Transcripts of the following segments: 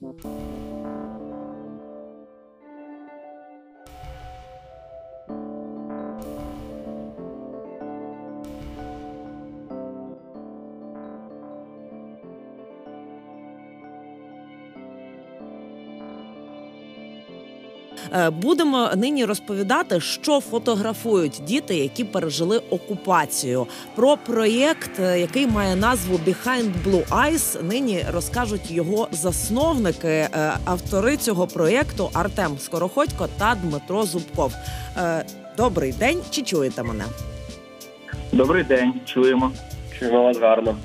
Е, будемо нині розповідати, що фотографують діти, які пережили окупацію. Про проєкт, е, який має назву Behind Blue Eyes, Нині розкажуть його засновники, е, автори цього проєкту Артем Скороходько та Дмитро Зубков. Добрий день, чи чуєте мене? Добрий день, чуємо. Чуємо вас гарно.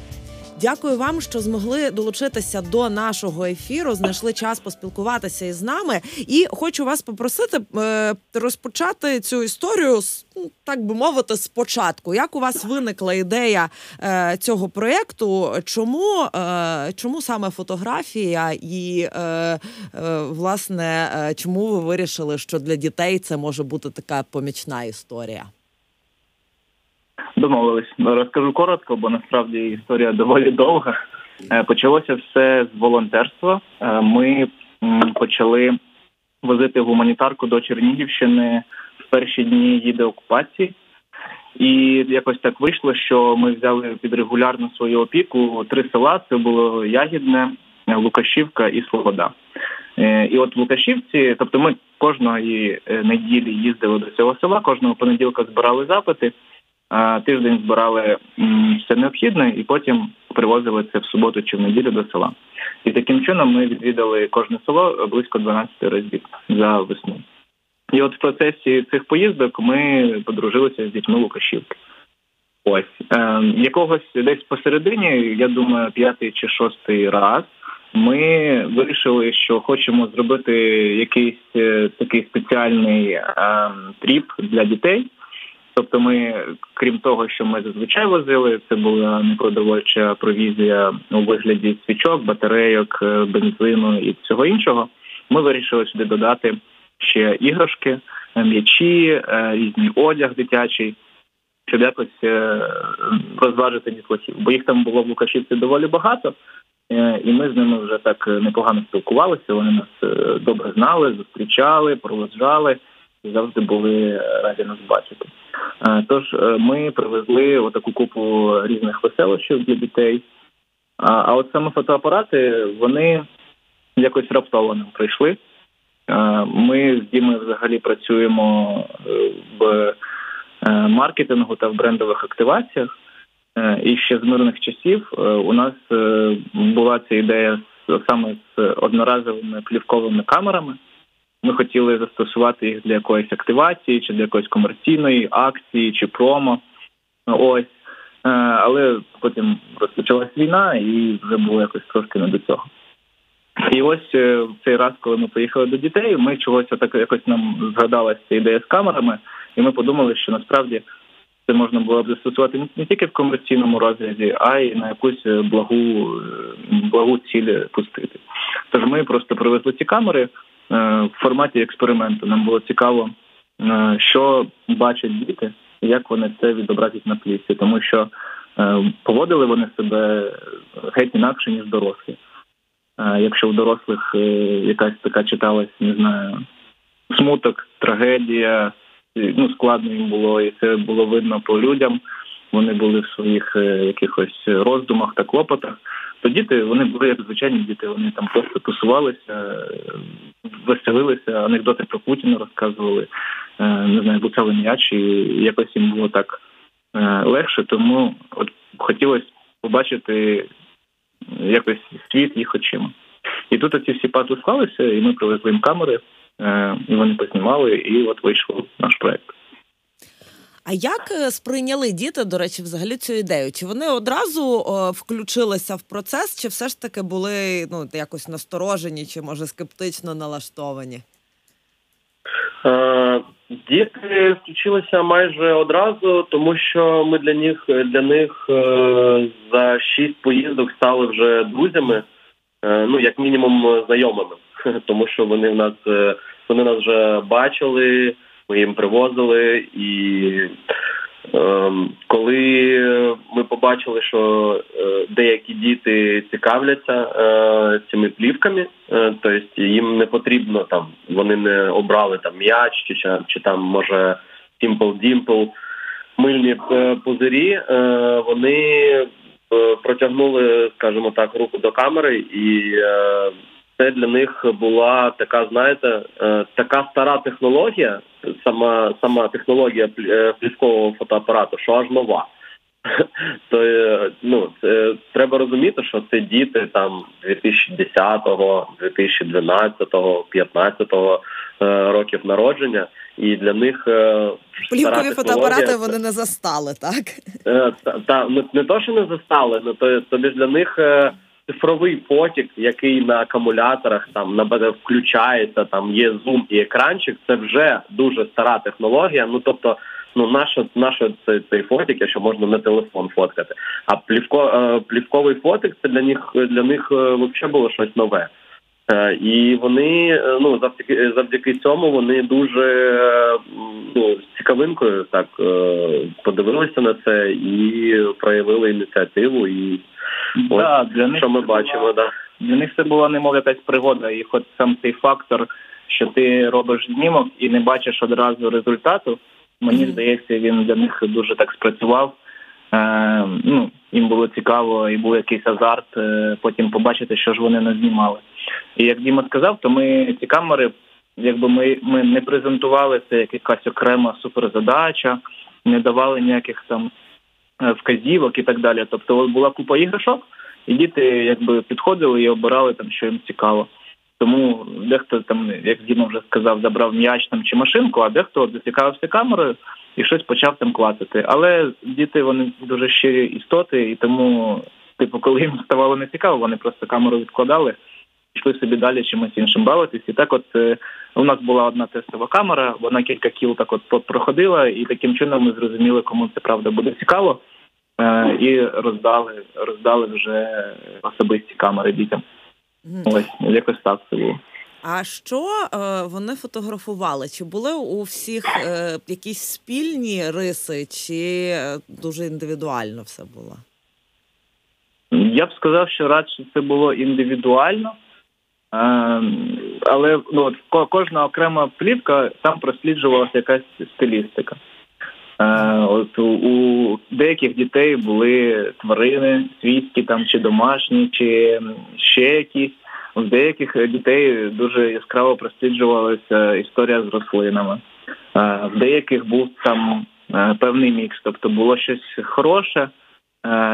Дякую вам, що змогли долучитися до нашого ефіру. Знайшли час поспілкуватися із нами. І хочу вас попросити е, розпочати цю історію ну, так би мовити, спочатку. Як у вас виникла ідея е, цього проєкту? Чому е, чому саме фотографія, і власне чому ви вирішили, що для дітей це може бути така помічна історія? Домовились. Розкажу коротко, бо насправді історія доволі довга. Е, почалося все з волонтерства. Е, ми почали возити гуманітарку до Чернігівщини в перші дні її деокупації. І якось так вийшло, що ми взяли під регулярну свою опіку три села. Це було Ягідне, Лукашівка і Слобода. Е, і от в Лукашівці, тобто ми кожної неділі їздили до цього села, кожного понеділка збирали запити тиждень збирали все необхідне і потім привозили це в суботу чи в неділю до села. І таким чином ми відвідали кожне село близько 12 разів за весну. І от в процесі цих поїздок ми подружилися з дітьми Лукашівки. Ось е, якогось десь посередині, я думаю, п'ятий чи шостий раз ми вирішили, що хочемо зробити якийсь е, такий спеціальний е, тріп для дітей. Тобто, ми, крім того, що ми зазвичай возили, це була непродовольча провізія у вигляді свічок, батарейок, е, бензину і всього іншого. Ми вирішили сюди додати ще іграшки, е, м'ячі, е, різний одяг дитячий, щоб якось розважити дітлахів. Бо їх там було в Лукашівці доволі багато, і ми з ними вже так непогано спілкувалися. Вони нас добре знали, зустрічали, проводжали завжди були раді нас бачити. Е, тож е, ми привезли отаку купу різних веселощів для дітей. А от саме фотоапарати вони якось раптово нам прийшли. Е, ми з Дімою взагалі працюємо в маркетингу та в брендових активаціях. І ще з мирних часів у нас була ця ідея саме з одноразовими плівковими камерами. Ми хотіли застосувати їх для якоїсь активації, чи для якоїсь комерційної акції, чи промо. Ось. Е, але потім розпочалась війна і вже було якось трошки не до цього. І ось е, в цей раз, коли ми поїхали до дітей, ми чогось так якось нам згадалася ця ідея з камерами, і ми подумали, що насправді це можна було б застосувати не тільки в комерційному розряді, а й на якусь благу благу ціль пустити. Тож ми просто привезли ці камери. Е, в форматі експерименту. Нам було цікаво, е, що бачать діти, як вони це відобразять на плівці, тому що е, поводили вони себе геть інакше ніж дорослі. Якщо у дорослих якась така читалась, не знаю, смуток, трагедія, ну складно їм було, і це було видно по людям. Вони були в своїх якихось роздумах та клопотах. То діти вони були як звичайні діти. Вони там просто тусувалися, веселилися, анекдоти про Путіна розказували, е, не знаю, буцали м'яч, і якось їм було так е, легше. Тому от хотілося побачити якось світ їх очима. І тут оці всі пазли склалися, і ми привезли їм камери, е, і вони познімали, і от вийшов наш проект. А як е, сприйняли діти, до речі, взагалі цю ідею? Чи вони одразу включилися в процес, чи все ж таки були ну, якось насторожені, чи може скептично налаштовані? Е, діти включилися майже одразу, тому що ми для них для них е, за шість поїздок стали вже друзями, ну як мінімум знайомими, тому що вони в нас вони нас вже бачили ми їм привозили, і Ем, коли ми побачили, що е, деякі діти цікавляться е, цими плівками, тобто їм не потрібно там, вони не обрали там м'яч чи чи там може Simple Dimple, мильні пузирі, вони протягнули, скажімо так, руку до камери і це для них була така, знаєте, е, така стара технологія, сама сама технологія е, плівкового фотоапарату, що аж нова. То е, ну це треба розуміти, що це діти там 2010, 2012, 2015 років народження, і для них плівкові фотоапарати вони не застали, так? Та, та не, не то, що не застали, ну то тобі ж для них цифровий потік, який на акумуляторах там на включається, там є зум і екранчик. Це вже дуже стара технологія. Ну тобто, ну наше наше цей цей фотик, якщо можна на телефон фоткати. А плівко е, плівковий фотик це для них для них е, взагалі було щось нове. Е, і вони ну завдяки завдяки цьому вони дуже ну з цікавинкою так подивилися на це і проявили ініціативу і да, для них що ми бачимо, була, да. Для них це була немов якась пригода, і хоч сам цей фактор, що ти робиш знімок і не бачиш одразу результату. Мені здається, він для них дуже так спрацював. Е, ну, Їм було цікаво і був якийсь азарт е, потім побачити, що ж вони не знімали. І як Діма сказав, то ми ці камери, якби ми ми не презентували це як якась окрема суперзадача, не давали ніяких там вказівок і так далі. Тобто була купа іграшок, і діти якби підходили і обирали там, що їм цікаво. Тому дехто там, як Діма вже сказав, забрав м'яч там чи машинку, а дехто зацікавився камерою і щось почав там клацати. Але діти вони дуже щирі істоти, і тому, типу, коли їм ставало нецікаво, вони просто камеру відкладали йшли собі далі чимось іншим бавитись. І так, от е, у нас була одна тестова камера, вона кілька кіл так от проходила, і таким чином ми зрозуміли, кому це правда буде цікаво, е, і роздали, роздали вже особисті камери дітям. Ось якось так це було. А що е, вони фотографували? Чи були у всіх е, якісь спільні риси, чи е, дуже індивідуально все було? Я б сказав, що радше це було індивідуально. Ем, але ну, от кожна окрема плівка там просліджувалася якась стилістика. Е, от у деяких дітей були тварини свійські там чи домашні, чи ще якісь. У деяких дітей дуже яскраво просліджувалася історія з рослинами. Е, в деяких був там е, певний мікс, тобто було щось хороше,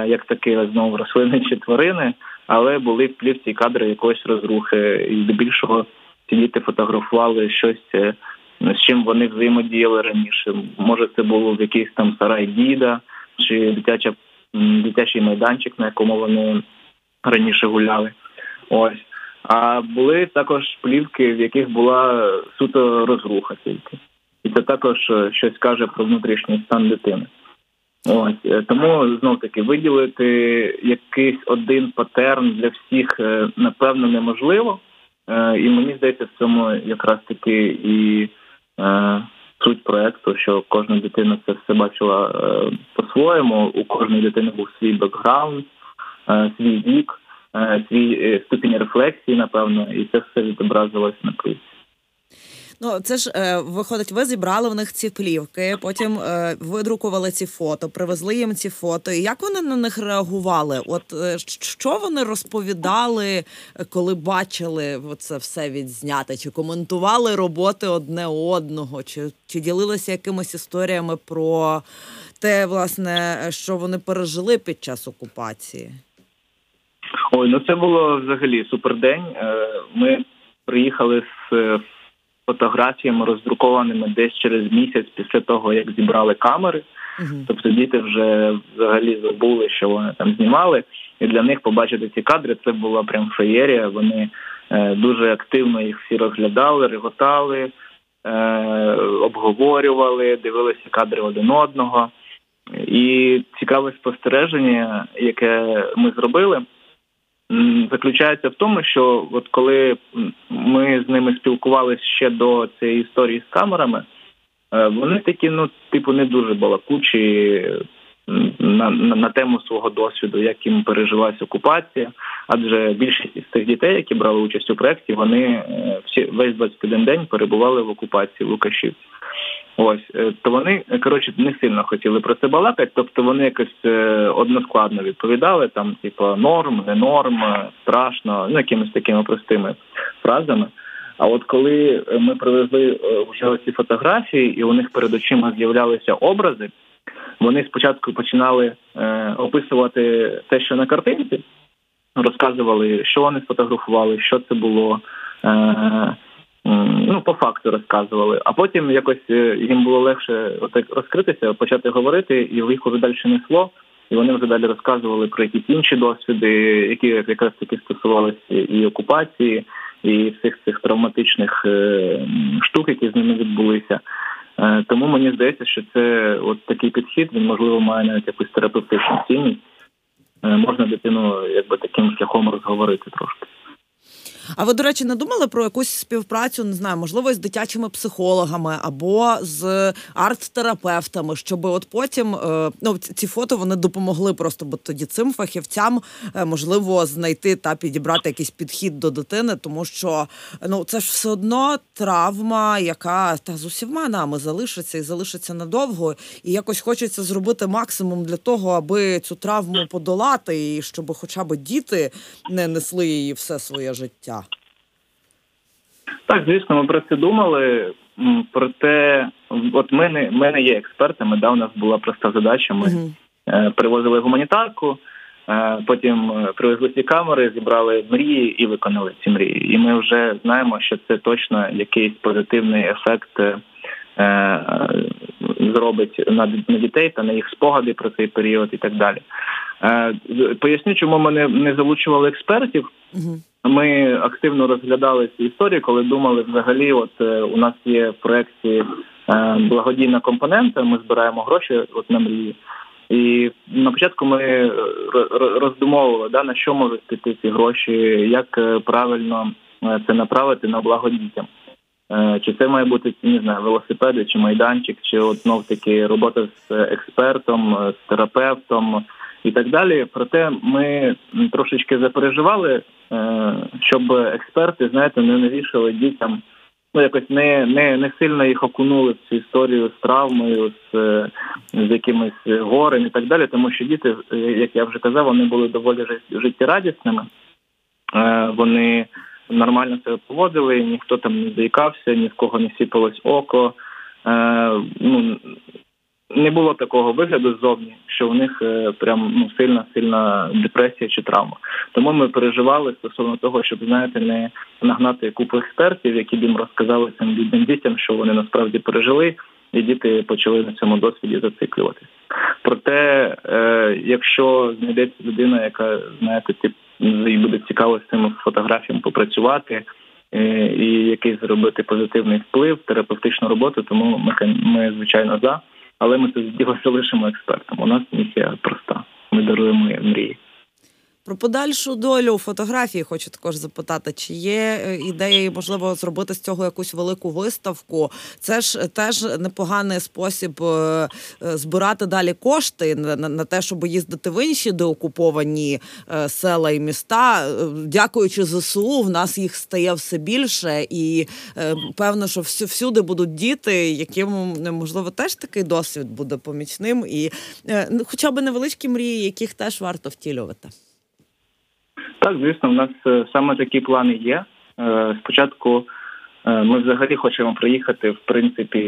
як таке знову рослини чи тварини але були в плівці кадри якоїсь розрухи, і здебільшого ці діти фотографували щось, е, з чим вони взаємодіяли раніше. Може, це було в якийсь там сарай діда чи дитяча дитячий майданчик, на якому вони раніше гуляли. Ось. А були також плівки, в яких була суто розруха тільки. І це також е, щось каже про внутрішній стан дитини. Ось е, тому знов таки виділити якийсь один патерн для всіх е, напевно неможливо, е, і мені здається, в цьому якраз таки і суть проекту, що кожна дитина це все бачила по-своєму. У кожної дитини був свій бекграунд, свій вік, свій ступінь рефлексії, напевно, і це все відобразилось на плівці. Ну це ж е, виходить, ви зібрали в них ці плівки, потім е, видрукували ці фото, привезли їм ці фото. І як вони на них реагували? От е, що вони розповідали, коли бачили це все відзняти? Чи коментували роботи одне одного, чи, чи ділилися якимись історіями про те, власне, що вони пережили під час окупації? Ой, ну це було взагалі супердень. Е, ми приїхали з фотографіями, роздрукованими десь через місяць після того, як зібрали камери. Uh-huh. Тобто діти вже взагалі забули, що вони там знімали, і для них побачити ці кадри це була прям феєрія. Вони е, дуже активно їх всі розглядали, реготали, е, обговорювали, дивилися кадри один одного. І цікаве спостереження, яке ми зробили заключається в тому, що от коли ми з ними спілкувалися ще до цієї історії з камерами, Вони такі, ну, типу, не дуже балакучі на, на на, тему свого досвіду, як їм переживалася окупація. Адже більшість з тих дітей, які брали участь у проєкті, вони всі весь 21 день перебували в окупації в Лукашівці. Ось е, то вони коротше не сильно хотіли про це балакати, тобто вони якось е, односкладно відповідали там, типу, норм, не норм, страшно, ну якимись такими простими фразами. А от коли ми привезли вже ці фотографії, і у них перед очима з'являлися образи, вони спочатку починали е, описувати те, що на картинці, розказували, що вони сфотографували, що це було. Е, ну, по факту розказували, а потім якось е, їм було легше отак розкритися, почати говорити, і в їх уже далі несло. І вони вже далі розказували про якісь інші досвіди, які якраз таки стосувалися і окупації, і всіх цих травматичних е, штук, які з ними відбулися. Е, тому мені здається, що це от такий підхід, він можливо має навіть якусь терапевтичну цінність. Можна дитину якби таким шляхом розговорити трошки. А ви, до речі, не думали про якусь співпрацю, не знаю, можливо, з дитячими психологами або з арт-терапевтами, щоб от потім е, ну ці фото вони допомогли просто, бо тоді цим фахівцям е, можливо знайти та підібрати якийсь підхід до дитини, тому що ну це ж все одно травма, яка та з усіма нами залишиться і залишиться надовго, і якось хочеться зробити максимум для того, аби цю травму подолати, і щоб, хоча б діти не несли її все своє життя. Так, звісно, ми про це думали. Проте, от ми не, ми не є експертами. Да, у нас була проста задача. Ми uh-huh. привозили гуманітарку, е, потім е, привезли ці камери, зібрали мрії і виконали ці мрії. І ми вже знаємо, що це точно якийсь позитивний ефект зробить на, на дітей та на їх спогади про цей період і так далі. Е, поясню, чому ми не, залучували експертів. Ми активно розглядали ці історії, коли думали, взагалі, от е, у нас є в проєкті е, благодійна компонента. Ми збираємо гроші от на мрії. І на початку ми роздумовували, да, на що можуть піти ці гроші, як правильно це направити на благо дітям. Чи це має бути не знаю, велосипеди, чи майданчик, чи от знов таки робота з експертом, з терапевтом і так далі. Проте ми трошечки запереживали, е, щоб експерти, знаєте, не навішали дітям. Ну, якось не не, не сильно їх окунули в цю історію з травмою, з з якимись горем і так далі, тому що діти, як я вже казав, вони були доволі життєрадісними. Е, вони нормально себе поводили, ніхто там не заїкався, ні в кого не сіпалось око. Е, ну, не було такого вигляду ззовні, що в них е, прям ну сильна сильна депресія чи травма. Тому ми переживали стосовно того, щоб знаєте, не нагнати купу експертів, які б їм розказали цим бідним дітям, що вони насправді пережили, і діти почали на цьому досвіді зациклюватися. Проте, е, якщо знайдеться людина, яка знаєте, тип їй буде цікаво з цими фотографіями попрацювати. Е, і якийсь зробити позитивний вплив, терапевтичну роботу, тому ми ми звичайно за але ми це діло залишимо експертам. У нас місія проста. Ми даруємо мрії. Про подальшу долю фотографії хочу також запитати, чи є е, ідеї, можливо, зробити з цього якусь велику виставку. Це ж теж непоганий спосіб е, е, збирати далі кошти на те, щоб їздити в інші деокуповані села і міста. Дякуючи ЗСУ, в нас їх стає все більше, і певно, що всюди будуть діти, яким можливо теж такий досвід буде помічним, і хоча б невеличкі мрії, яких теж варто втілювати. Так, звісно, в нас е, саме такі плани є. Е, спочатку е, ми взагалі хочемо приїхати в принципі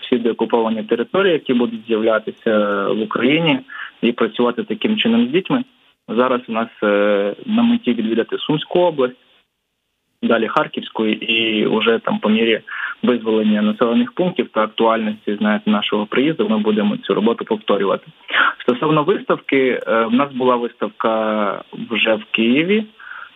всі деокуповані території, які будуть з'являтися в Україні, і працювати таким чином з дітьми. Зараз у нас на меті відвідати Сумську область далі Харківської, і вже там по мірі визволення населених пунктів та актуальності знаєте, нашого приїзду ми будемо цю роботу повторювати. Стосовно виставки, е, в нас була виставка вже в Києві.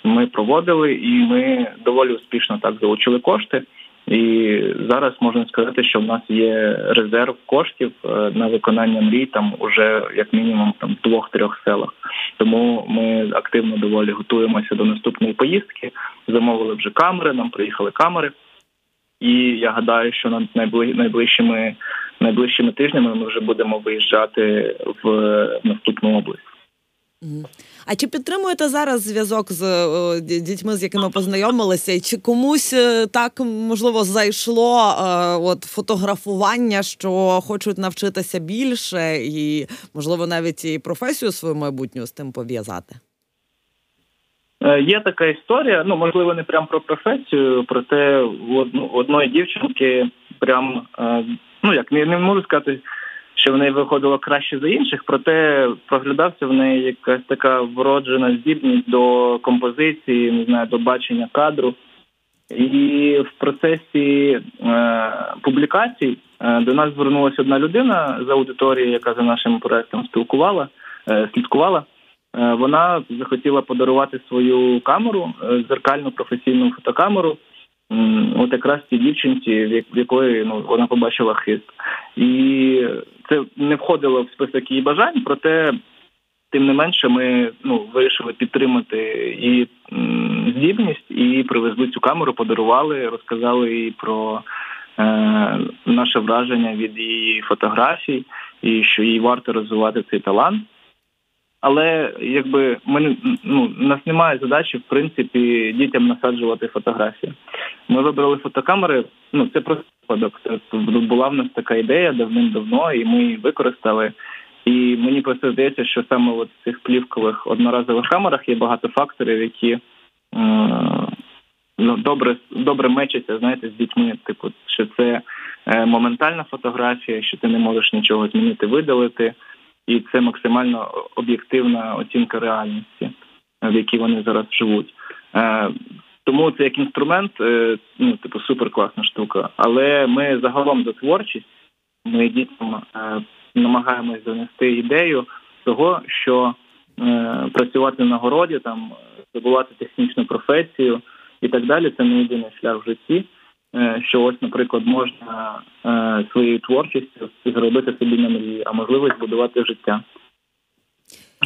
Ми проводили і ми доволі успішно так залучили кошти. І зараз можна сказати, що в нас є резерв коштів е, на виконання мрій там уже як мінімум там двох-трьох селах. Тому ми активно доволі готуємося до наступної поїздки. Замовили вже камери. Нам приїхали камери. І я гадаю, що над найближчими найближчими тижнями ми вже будемо виїжджати в наступну область. А чи підтримуєте зараз зв'язок з о, дітьми, з якими познайомилися? І Чи комусь е, так можливо зайшло е, от фотографування, що хочуть навчитися більше, і можливо навіть і професію свою майбутню з тим пов'язати? Е, є така історія, ну можливо, не прям про професію, проте у одної дівчинки прям е, ну як не, не можу сказати, що в неї виходило краще за інших, проте проглядався в неї якась така вроджена здібність до композиції, не знаю, до бачення кадру. І в процесі е, публікацій е, до нас звернулася одна людина з аудиторії, яка за нашим проектом спілкувала, е, слідкувала. Е, вона захотіла подарувати свою камеру, е, зеркальну професійну фотокамеру. От якраз тій дівчинці, в якої ну вона побачила хист, і це не входило в список її бажань, проте тим не менше ми ну вирішили підтримати її здібність і привезли цю камеру, подарували, розказали їй про е, наше враження від її фотографій, і що їй варто розвивати цей талант. Але якби ми ну нас немає задачі в принципі дітям насаджувати фотографії. Ми вибрали фотокамери. Ну це просто випадок. Це була в нас така ідея давним-давно, і ми її використали. І мені просто здається, що саме от в цих плівкових одноразових камерах є багато факторів, які е, ну, добре добре мечаться, знаєте, з дітьми. Типу, що це е, моментальна фотографія, що ти не можеш нічого змінити, видалити і це максимально об'єктивна оцінка реальності, в якій вони зараз живуть. Е, тому це як інструмент, е, ну типу супер класна штука. Але ми загалом за творчість, ми е, намагаємось донести ідею того, що працювати на городі, там здобувати технічну професію і так далі. Це не єдиний шлях в житті. Е, що ось, наприклад, можна е, своєю творчістю зробити собі на мрії, а можливість будувати життя.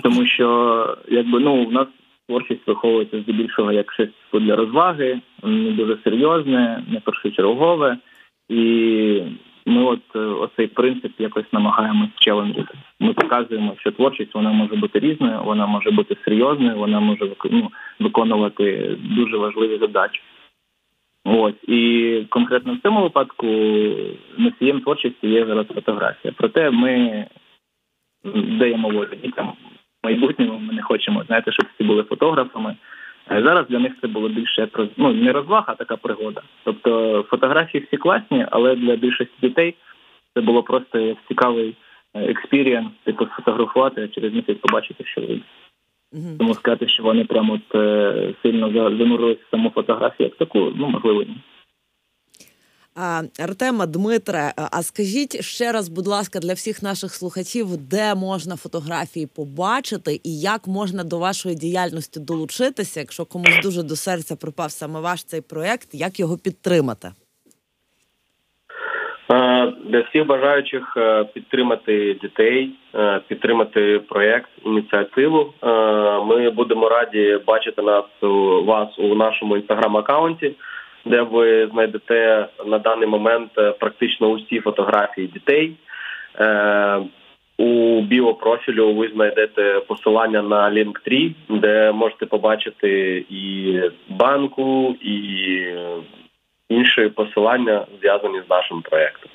Тому що якби ну у нас творчість виховується здебільшого як щось для розваги, не дуже серйозне, не першочергове, і ми от е, оцей принцип якось намагаємось челенджити. Ми показуємо, що творчість вона може бути різною, вона може бути серйозною, вона може ну, виконувати дуже важливі задачі. Ось і конкретно в цьому випадку носієм творчості є зараз фотографія. Проте ми даємо волю дітям майбутньому. Ми не хочемо знаєте, щоб всі були фотографами. Зараз для них це було більше ну, не розвага, а така пригода. Тобто фотографії всі класні, але для більшості дітей це було просто цікавий experience, типу сфотографувати, а через місяць побачити, що вийде. Угу. Тому сказати, що вони прямо от е, сильно занурилися в саму фотографію як таку, ну можливо ні. Артеме, Дмитре, а скажіть ще раз, будь ласка, для всіх наших слухачів, де можна фотографії побачити і як можна до вашої діяльності долучитися, якщо комусь дуже до серця припав саме ваш цей проєкт, як його підтримати? Е, для всіх бажаючих е, підтримати дітей, е, підтримати проєкт, ініціативу. Ми будемо раді бачити нас вас у нашому інстаграм-аккаунті, де ви знайдете на даний момент практично усі фотографії дітей. У біопрофілю ви знайдете посилання на Linktree, де можете побачити і банку, і інші посилання зв'язані з нашим проектом.